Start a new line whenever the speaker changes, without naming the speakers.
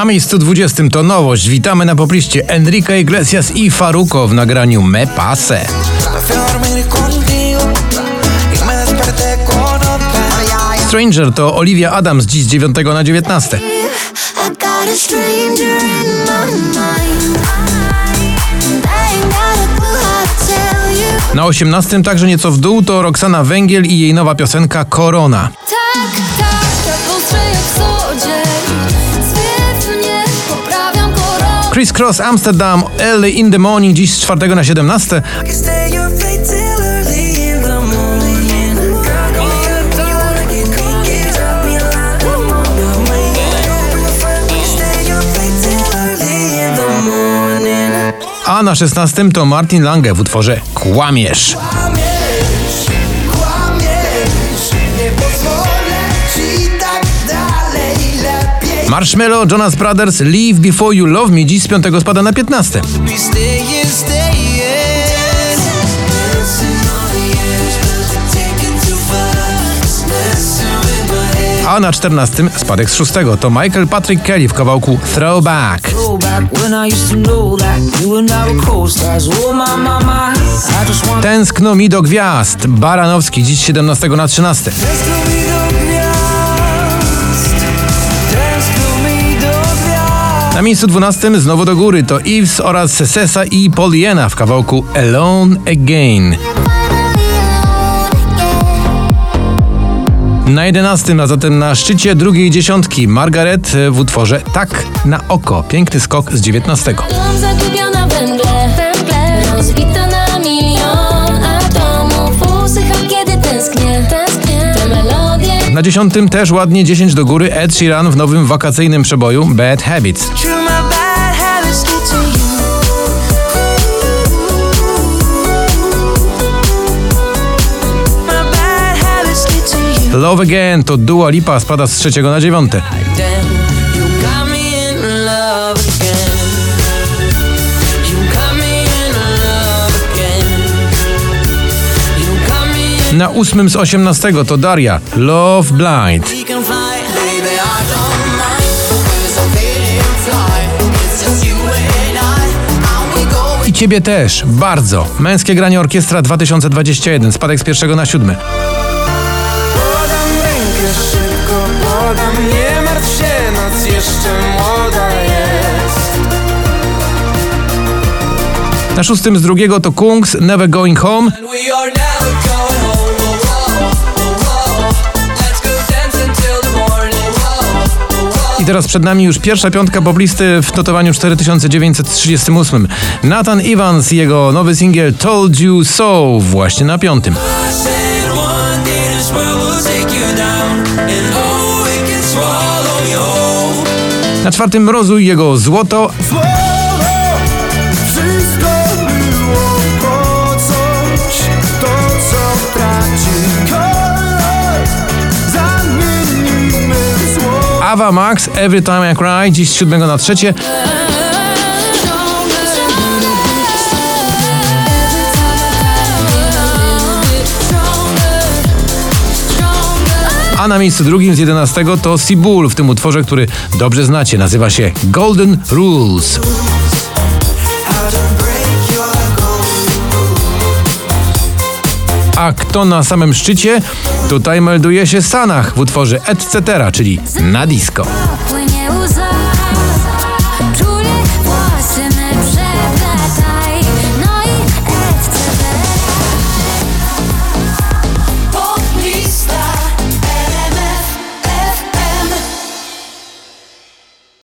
Na miejscu 20 to nowość. Witamy na popliście Enrique Iglesias i Faruko w nagraniu Me Pase. Stranger to Olivia Adams dziś z 9 na 19.
I got a stranger in my mind. And I ain't got a clue how to tell you.
Na 18 także nieco w dół to Roxana Węgiel i jej nowa piosenka Korona.
Tak,
Chris Cross Amsterdam Early in the Morning dziś z 4 na 17.
I can stay up late till early in the lepiej.
Marshmello, Jonas Brothers, Leave Before You Love Me dziś z 5 spada na 15.
Be staying, staying. Dancing on the edge, but you're taking too fast. Messing with my head.
A na 14 spadek z 6 to Michael Patrick Kelly w kawałku Throwback.
Oh
Tęskno mi do gwiazd. Baranowski dziś z 17 na 13. Na miejscu 12 znowu do góry to Eves oraz Sesa i Poliena w kawałku alone again. Na 11, a zatem na szczycie drugiej dziesiątki Margaret w utworze Tak na oko. Piękny skok z 19.
Na
10 też ładnie 10 do góry Ed Sheeran w nowym wakacyjnym przeboju Bad Habits. Love Again to Dua Lipa spada z trzeciego na dziewiąte. Na ósmym z 18 to Daria Love Blind.
I
ciebie też, bardzo. Męskie granie orkiestra 2021, spadek z pierwszego na siódmy.
Podam rękę szybko, podam, nie martw się, noc jeszcze młoda jest.
Na szóstym z drugiego to Kungs never going home. Teraz przed nami już pierwsza piątka poplisty w notowaniu 4938. Nathan Evans i jego nowy singiel Told You So właśnie na piątym. Na czwartym mrozu jego złoto, Ava Max Every Time I Cry dziś z siódmego na trzecie. A na miejscu drugim z 11 to Sibul w tym utworze, który dobrze znacie. Nazywa się Golden Rules. A kto na samym szczycie? Tutaj melduje się Sanach w utworze Etc., czyli na disco.